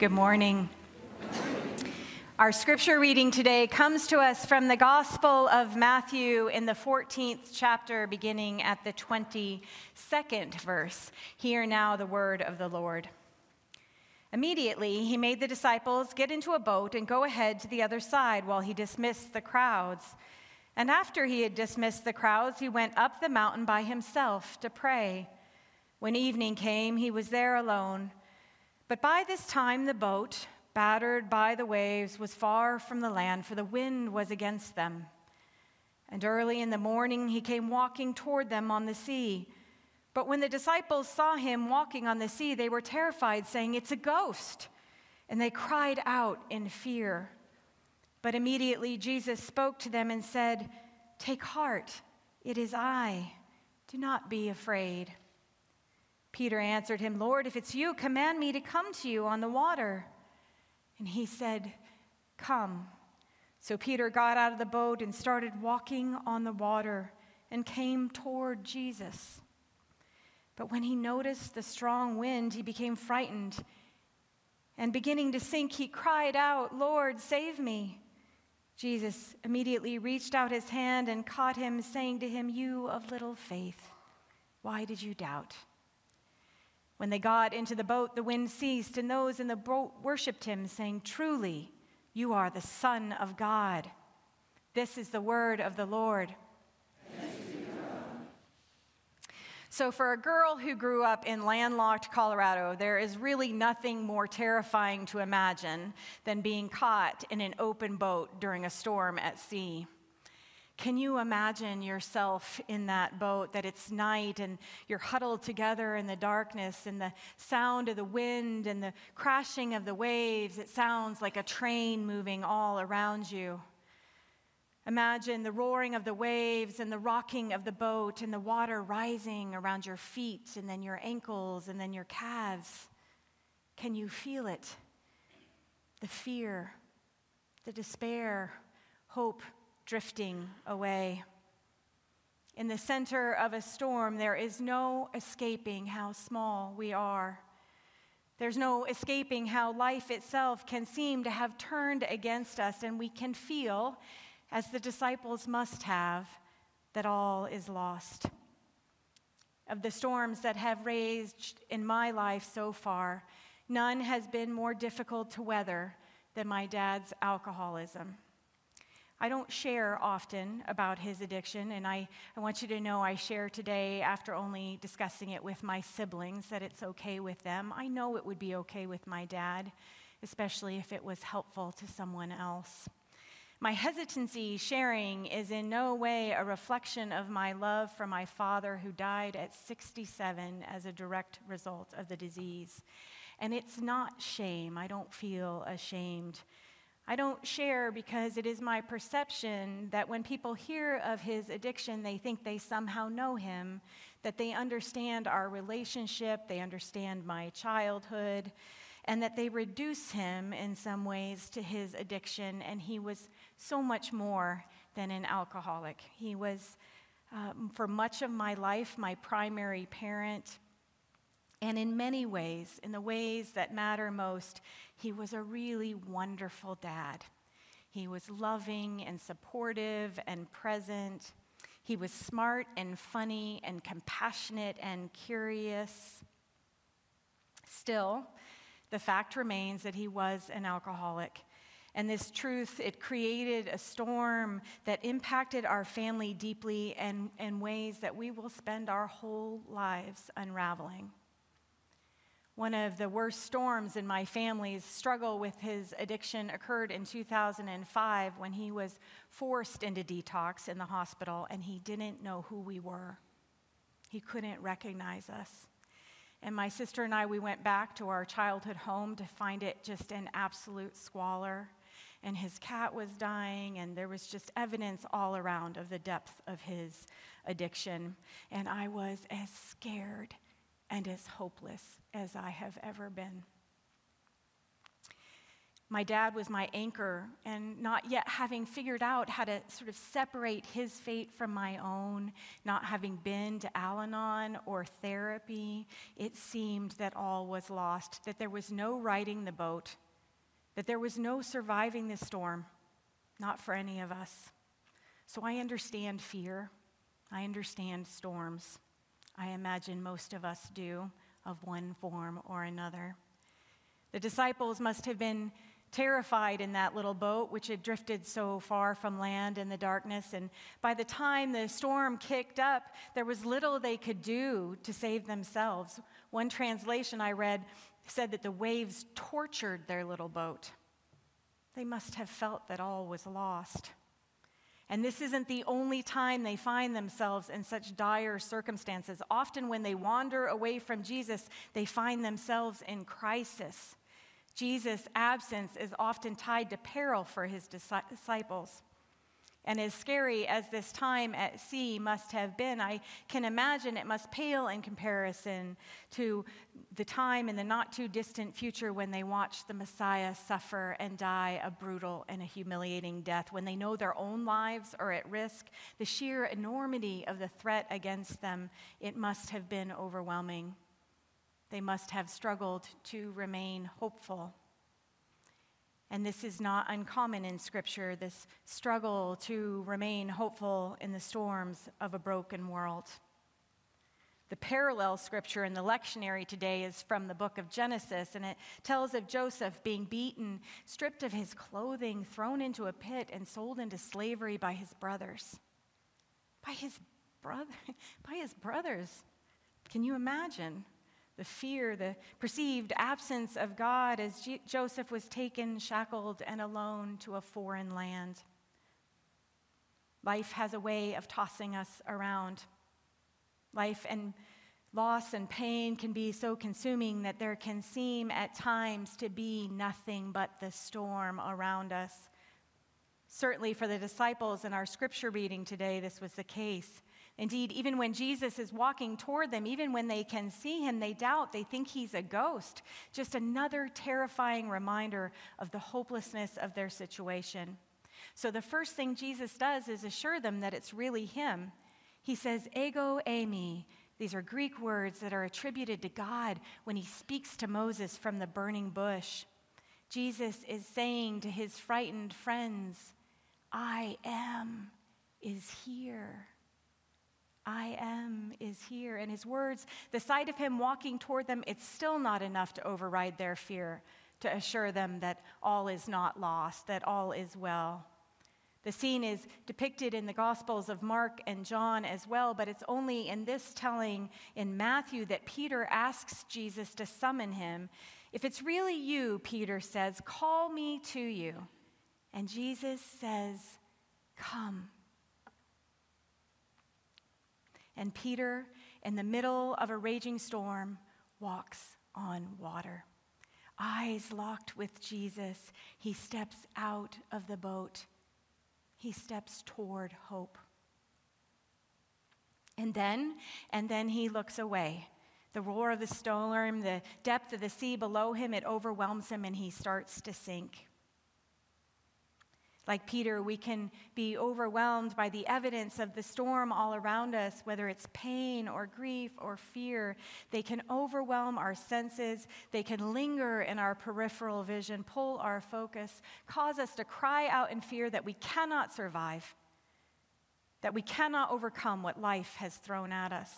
Good morning. Our scripture reading today comes to us from the Gospel of Matthew in the 14th chapter, beginning at the 22nd verse. Hear now the word of the Lord. Immediately, he made the disciples get into a boat and go ahead to the other side while he dismissed the crowds. And after he had dismissed the crowds, he went up the mountain by himself to pray. When evening came, he was there alone. But by this time, the boat, battered by the waves, was far from the land, for the wind was against them. And early in the morning, he came walking toward them on the sea. But when the disciples saw him walking on the sea, they were terrified, saying, It's a ghost. And they cried out in fear. But immediately Jesus spoke to them and said, Take heart, it is I. Do not be afraid. Peter answered him, Lord, if it's you, command me to come to you on the water. And he said, Come. So Peter got out of the boat and started walking on the water and came toward Jesus. But when he noticed the strong wind, he became frightened. And beginning to sink, he cried out, Lord, save me. Jesus immediately reached out his hand and caught him, saying to him, You of little faith, why did you doubt? When they got into the boat, the wind ceased, and those in the boat worshiped him, saying, Truly, you are the Son of God. This is the word of the Lord. So, for a girl who grew up in landlocked Colorado, there is really nothing more terrifying to imagine than being caught in an open boat during a storm at sea. Can you imagine yourself in that boat, that it's night and you're huddled together in the darkness and the sound of the wind and the crashing of the waves? It sounds like a train moving all around you. Imagine the roaring of the waves and the rocking of the boat and the water rising around your feet and then your ankles and then your calves. Can you feel it? The fear, the despair, hope, drifting away. In the center of a storm, there is no escaping how small we are. There's no escaping how life itself can seem to have turned against us, and we can feel, as the disciples must have, that all is lost. Of the storms that have raged in my life so far, none has been more difficult to weather than my dad's alcoholism. I don't share often about his addiction, and I, I want you to know I share today after only discussing it with my siblings that it's okay with them. I know it would be okay with my dad, especially if it was helpful to someone else. My hesitancy sharing is in no way a reflection of my love for my father who died at 67 as a direct result of the disease. And it's not shame. I don't feel ashamed I don't share because it is my perception that when people hear of his addiction, they think they somehow know him, that they understand our relationship, they understand my childhood, and that they reduce him in some ways to his addiction. And he was so much more than an alcoholic. He was, um, for much of my life, my primary parent. And in many ways, in the ways that matter most, he was a really wonderful dad. He was loving and supportive and present. He was smart and funny and compassionate and curious. Still, the fact remains that he was an alcoholic. And this truth, it created a storm that impacted our family deeply and in ways that we will spend our whole lives unraveling. One of the worst storms in my family's struggle with his addiction occurred in 2005 when he was forced into detox in the hospital and he didn't know who we were. He couldn't recognize us. And my sister and I, we went back to our childhood home to find it just an absolute squalor. And his cat was dying, and there was just evidence all around of the depth of his addiction. And I was as scared and as hopeless as I have ever been. My dad was my anchor, and not yet having figured out how to sort of separate his fate from my own, not having been to Al Anon or therapy, it seemed that all was lost, that there was no righting the boat, that there was no surviving the storm, not for any of us. So I understand fear. I understand storms. I imagine most of us do, of one form or another. The disciples must have been terrified in that little boat, which had drifted so far from land in the darkness. And by the time the storm kicked up, there was little they could do to save themselves. One translation I read said that the waves tortured their little boat. They must have felt that all was lost. And this isn't the only time they find themselves in such dire circumstances. Often, when they wander away from Jesus, they find themselves in crisis. Jesus' absence is often tied to peril for his disciples. And as scary as this time at sea must have been, I can imagine it must pale in comparison to the time in the not too distant future when they watch the Messiah suffer and die a brutal and a humiliating death, when they know their own lives are at risk. The sheer enormity of the threat against them, it must have been overwhelming. They must have struggled to remain hopeful. And this is not uncommon in Scripture, this struggle to remain hopeful in the storms of a broken world. The parallel scripture in the lectionary today is from the book of Genesis, and it tells of Joseph being beaten, stripped of his clothing, thrown into a pit, and sold into slavery by his brothers. By his brother, by his brothers. Can you imagine? The fear, the perceived absence of God as Joseph was taken, shackled, and alone to a foreign land. Life has a way of tossing us around. Life and loss and pain can be so consuming that there can seem at times to be nothing but the storm around us. Certainly, for the disciples in our scripture reading today, this was the case. Indeed, even when Jesus is walking toward them, even when they can see him, they doubt. They think he's a ghost. Just another terrifying reminder of the hopelessness of their situation. So, the first thing Jesus does is assure them that it's really him. He says, Ego eimi. These are Greek words that are attributed to God when he speaks to Moses from the burning bush. Jesus is saying to his frightened friends, I am is here. I am is here. And his words, the sight of him walking toward them, it's still not enough to override their fear, to assure them that all is not lost, that all is well. The scene is depicted in the Gospels of Mark and John as well, but it's only in this telling in Matthew that Peter asks Jesus to summon him. If it's really you, Peter says, call me to you. And Jesus says, Come. And Peter, in the middle of a raging storm, walks on water. Eyes locked with Jesus, he steps out of the boat. He steps toward hope. And then, and then he looks away. The roar of the storm, the depth of the sea below him, it overwhelms him and he starts to sink. Like Peter, we can be overwhelmed by the evidence of the storm all around us, whether it's pain or grief or fear. They can overwhelm our senses, they can linger in our peripheral vision, pull our focus, cause us to cry out in fear that we cannot survive, that we cannot overcome what life has thrown at us.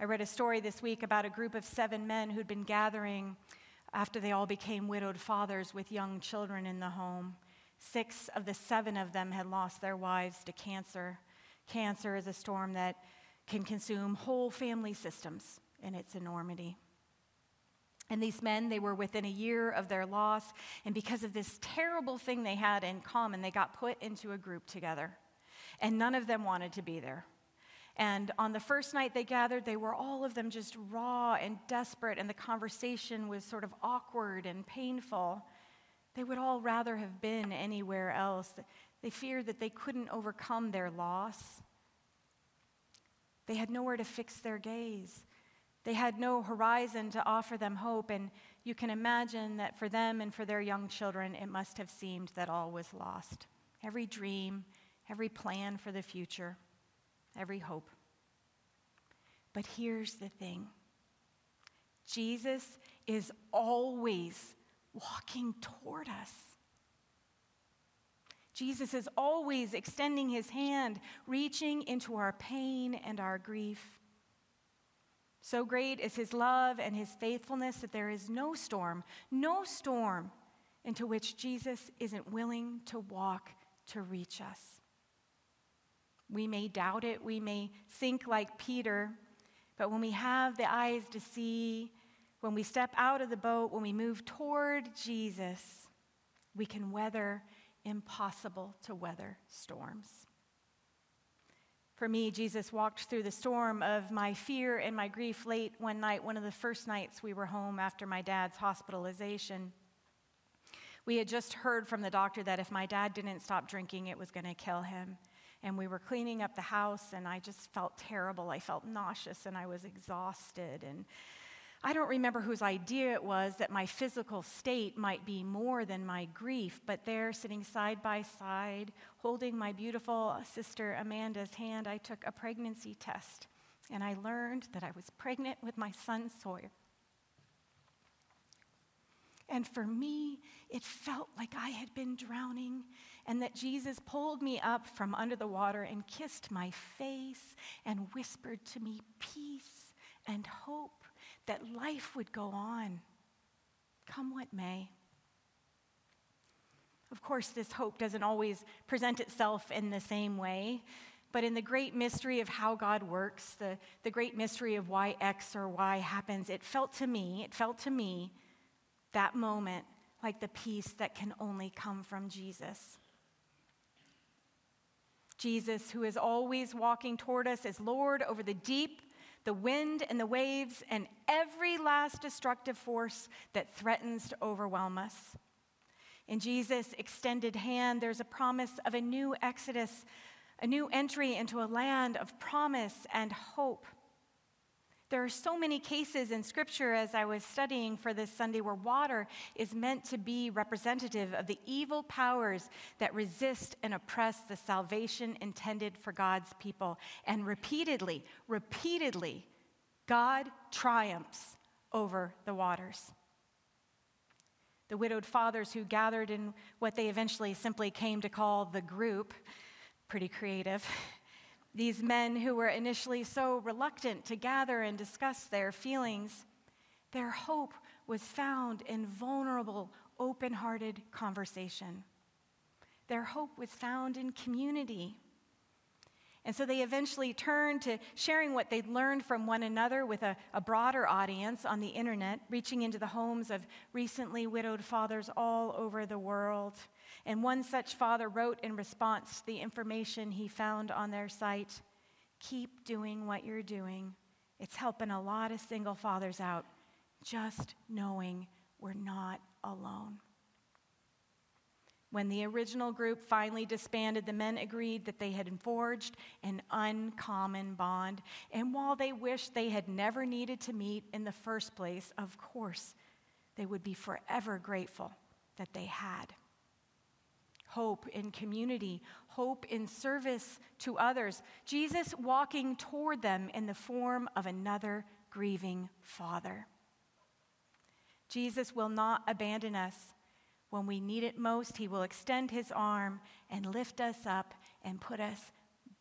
I read a story this week about a group of seven men who'd been gathering after they all became widowed fathers with young children in the home. Six of the seven of them had lost their wives to cancer. Cancer is a storm that can consume whole family systems in its enormity. And these men, they were within a year of their loss, and because of this terrible thing they had in common, they got put into a group together. And none of them wanted to be there. And on the first night they gathered, they were all of them just raw and desperate, and the conversation was sort of awkward and painful. They would all rather have been anywhere else. They feared that they couldn't overcome their loss. They had nowhere to fix their gaze. They had no horizon to offer them hope, and you can imagine that for them and for their young children, it must have seemed that all was lost. Every dream, every plan for the future, every hope. But here's the thing Jesus is always walking toward us. Jesus is always extending his hand, reaching into our pain and our grief. So great is his love and his faithfulness that there is no storm, no storm into which Jesus isn't willing to walk to reach us. We may doubt it, we may sink like Peter, but when we have the eyes to see, when we step out of the boat, when we move toward Jesus, we can weather impossible to weather storms. For me, Jesus walked through the storm of my fear and my grief late one night, one of the first nights we were home after my dad's hospitalization. We had just heard from the doctor that if my dad didn't stop drinking, it was going to kill him and we were cleaning up the house, and I just felt terrible. I felt nauseous, and I was exhausted. And I don't remember whose idea it was that my physical state might be more than my grief, but there, sitting side by side, holding my beautiful sister Amanda's hand, I took a pregnancy test, and I learned that I was pregnant with my son Sawyer. And for me, it felt like I had been drowning and that Jesus pulled me up from under the water and kissed my face and whispered to me peace and hope that life would go on, come what may. Of course, this hope doesn't always present itself in the same way, but in the great mystery of how God works, the, the great mystery of why X or Y happens, it felt to me, it felt to me that moment like the peace that can only come from Jesus. Jesus, who is always walking toward us as Lord over the deep, the wind, and the waves, and every last destructive force that threatens to overwhelm us. In Jesus' extended hand, there's a promise of a new exodus, a new entry into a land of promise and hope. There are so many cases in Scripture as I was studying for this Sunday where water is meant to be representative of the evil powers that resist and oppress the salvation intended for God's people. And repeatedly, repeatedly, God triumphs over the waters. The widowed fathers who gathered in what they eventually simply came to call the group, pretty creative these men who were initially so reluctant to gather and discuss their feelings, their hope was found in vulnerable, open hearted conversation. Their hope was found in community. And so they eventually turned to sharing what they'd learned from one another with a, a, broader audience on the internet, reaching into the homes of recently widowed fathers all over the world. And one such father wrote in response to the information he found on their site Keep doing what you're doing. It's helping a lot of single fathers out, just knowing we're not alone. When the original group finally disbanded, the men agreed that they had forged an uncommon bond. And while they wished they had never needed to meet in the first place, of course, they would be forever grateful that they had. Hope in community, hope in service to others. Jesus walking toward them in the form of another grieving father. Jesus will not abandon us when we need it most, He will extend His arm and lift us up and put us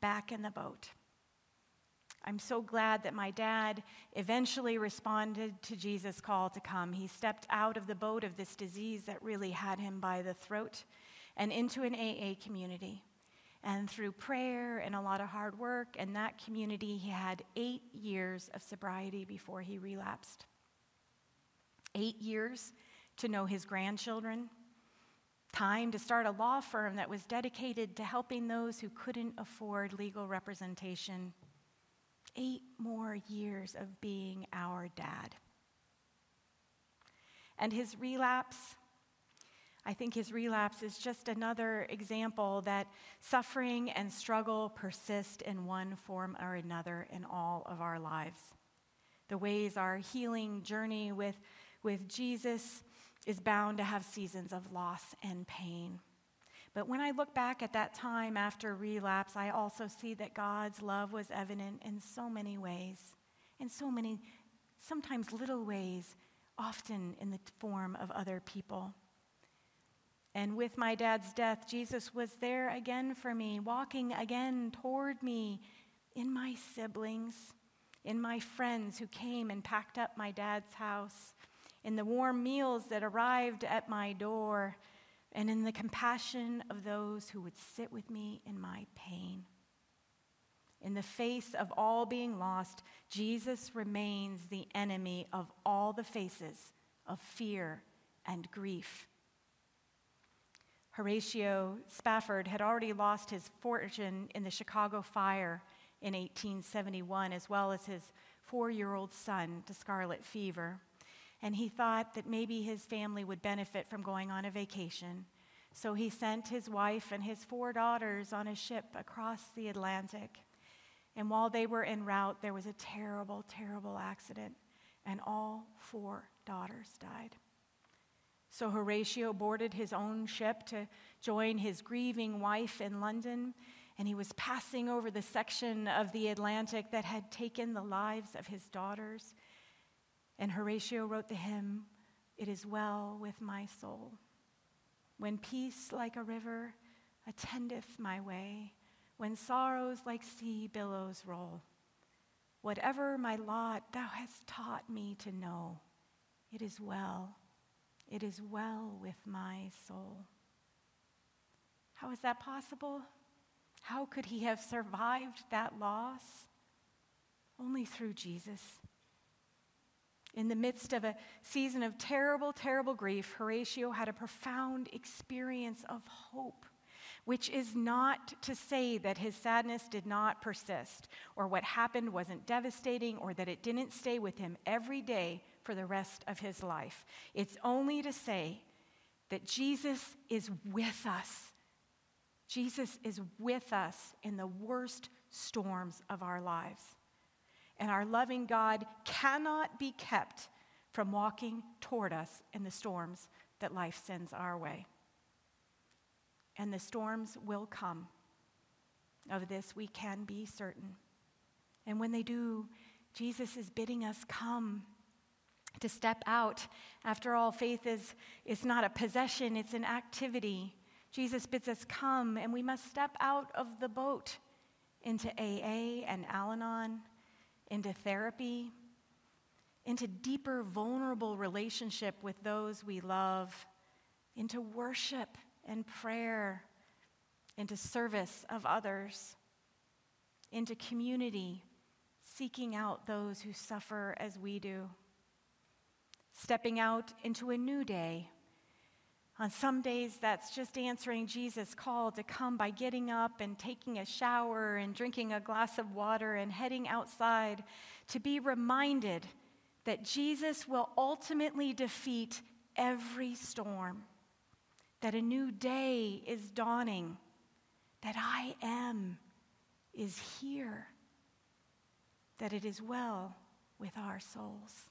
back in the boat. I'm so glad that my dad eventually responded to Jesus' call to come. He stepped out of the boat of this disease that really had him by the throat and into an AA community. And through prayer and a lot of hard work and that community, he had eight years of sobriety before he relapsed. Eight years to know his grandchildren, time to start a law firm that was dedicated to helping those who couldn't afford legal representation. Eight more years of being our dad. And his relapse, I think his relapse is just another example that suffering and struggle persist in one form or another in all of our lives. The ways our healing journey with, with Jesus is bound to have seasons of loss and pain. But when I look back at that time after relapse, I also see that God's love was evident in so many ways, in so many, sometimes little ways, often in the form of other people. And with my dad's death, Jesus was there again for me, walking again toward me in my siblings, in my friends who came and packed up my dad's house, in the warm meals that arrived at my door, and in the compassion of those who would sit with me in my pain. In the face of all being lost, Jesus remains the enemy of all the faces of fear and grief Horatio Spafford had already lost his fortune in the Chicago fire in 1871, as well as his four year old son to scarlet fever. And he thought that maybe his family would benefit from going on a vacation. So he sent his wife and his four daughters on a ship across the Atlantic. And while they were en route, there was a terrible, terrible accident, and all four daughters died. So Horatio boarded his own ship to join his grieving wife in London, and he was passing over the section of the Atlantic that had taken the lives of his daughters. And Horatio wrote the hymn, It is well with my soul. When peace like a river attendeth my way, when sorrows like sea billows roll, whatever my lot thou hast taught me to know, it is well it is well with my soul. How is that possible? How could he have survived that loss? Only through Jesus. In the midst of a season of terrible, terrible grief, Horatio had a profound experience of hope, which is not to say that his sadness did not persist, or what happened wasn't devastating, or that it didn't stay with him every day for the rest of his life. It's only to say that Jesus is with us. Jesus is with us in the worst storms of our lives. And our loving God cannot be kept from walking toward us in the storms that life sends our way. And the storms will come. Of this we can be certain. And when they do, Jesus is bidding us come to step out. After all, faith is, is not a possession, it's an activity. Jesus bids us come, and we must step out of the boat into AA and Al Anon, into therapy, into deeper, vulnerable relationship with those we love, into worship and prayer, into service of others, into community, seeking out those who suffer as we do stepping out into a new day. On some days, that's just answering Jesus' call to come by getting up and taking a shower and drinking a glass of water and heading outside to be reminded that Jesus will ultimately defeat every storm, that a new day is dawning, that I am is here, that it is well with our souls.